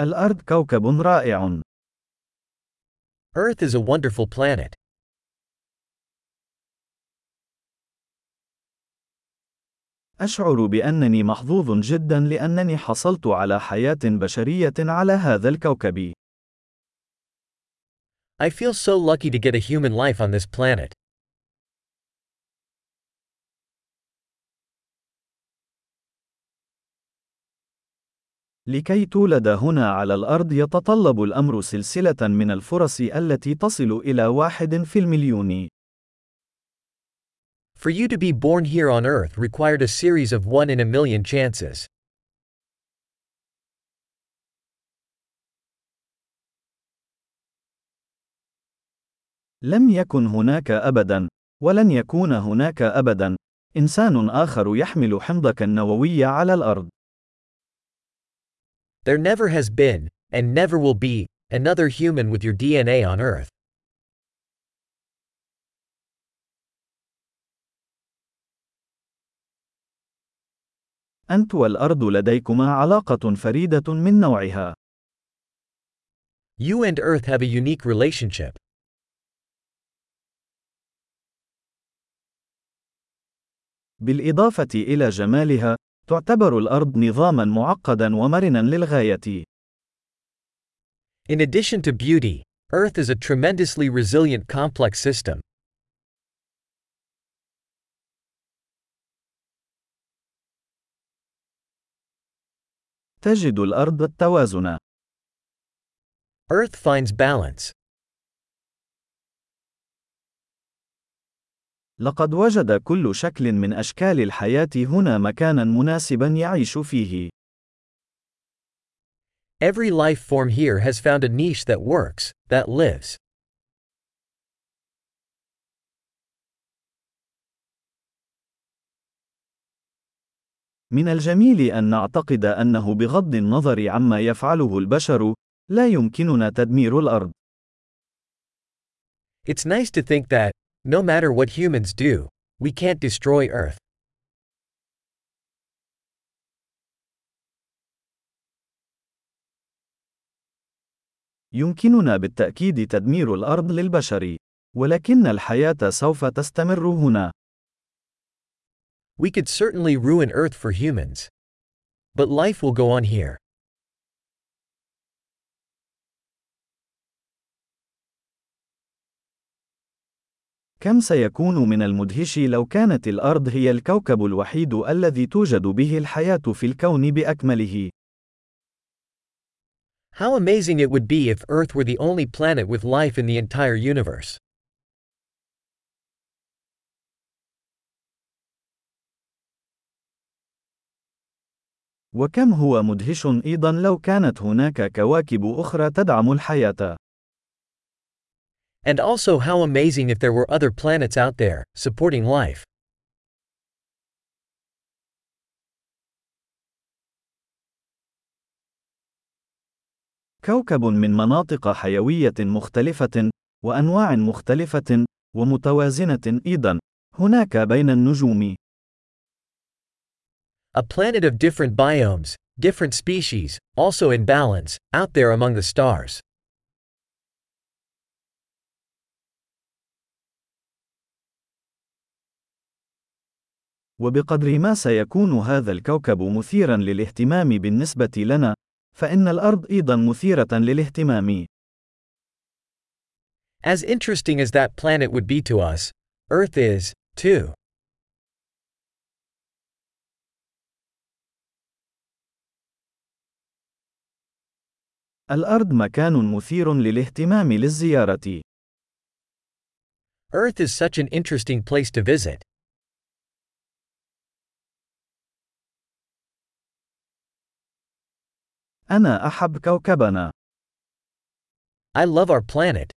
الأرض كوكب رائع. Earth is a wonderful planet. أشعر بأنني محظوظ جدا لأنني حصلت على حياة بشرية على هذا الكوكب. I feel so lucky to get a human life on this planet. لكي تولد هنا على الأرض يتطلب الأمر سلسلة من الفرص التي تصل إلى واحد في المليون. For you to be born here on Earth required a series of one in a million chances. لم يكن هناك أبدا، ولن يكون هناك أبدا، إنسان آخر يحمل حمضك النووي على الأرض. There never has been, and never will be, another human with your DNA on Earth. أنت والأرض لديكما علاقة فريدة من نوعها. You and Earth have a unique relationship. بالإضافة إلى جمالها، تعتبر الأرض نظامًا معقدًا ومرنًا للغاية. In addition to beauty, Earth is a tremendously resilient complex system. تجد الأرض التوازن. Earth finds balance. لقد وجد كل شكل من أشكال الحياة هنا مكانًا مناسبًا يعيش فيه. Every life form here has found a niche that works, that lives. من الجميل أن نعتقد أنه بغض النظر عما يفعله البشر، لا يمكننا تدمير الأرض. It's nice to think that, no matter what humans do, we can't destroy Earth. يمكننا بالتأكيد تدمير الأرض للبشر، ولكن الحياة سوف تستمر هنا. We could certainly ruin Earth for humans. But life will go on here. كم سيكون من المدهش لو كانت الأرض هي الكوكب الوحيد الذي توجد به الحياة في الكون بأكمله. How amazing it would be if Earth were the only planet with life in the entire universe. وكم هو مدهش أيضا لو كانت هناك كواكب أخرى تدعم الحياة. And also how amazing if there were other planets out there, supporting life. كوكب من مناطق حيوية مختلفة، وأنواع مختلفة، ومتوازنة أيضا، هناك بين النجوم. A planet of different biomes, different species, also in balance, out there among the stars. وبقدر ما سيكون هذا الكوكب مثيرا للاهتمام بالنسبة لنا، فإن الأرض أيضا مثيرة للاهتمام. As interesting as that planet would be to us, Earth is, too. الأرض مكان مثير للاهتمام للزيارة. Earth is such an interesting place to visit. أنا أحب كوكبنا. I love our planet.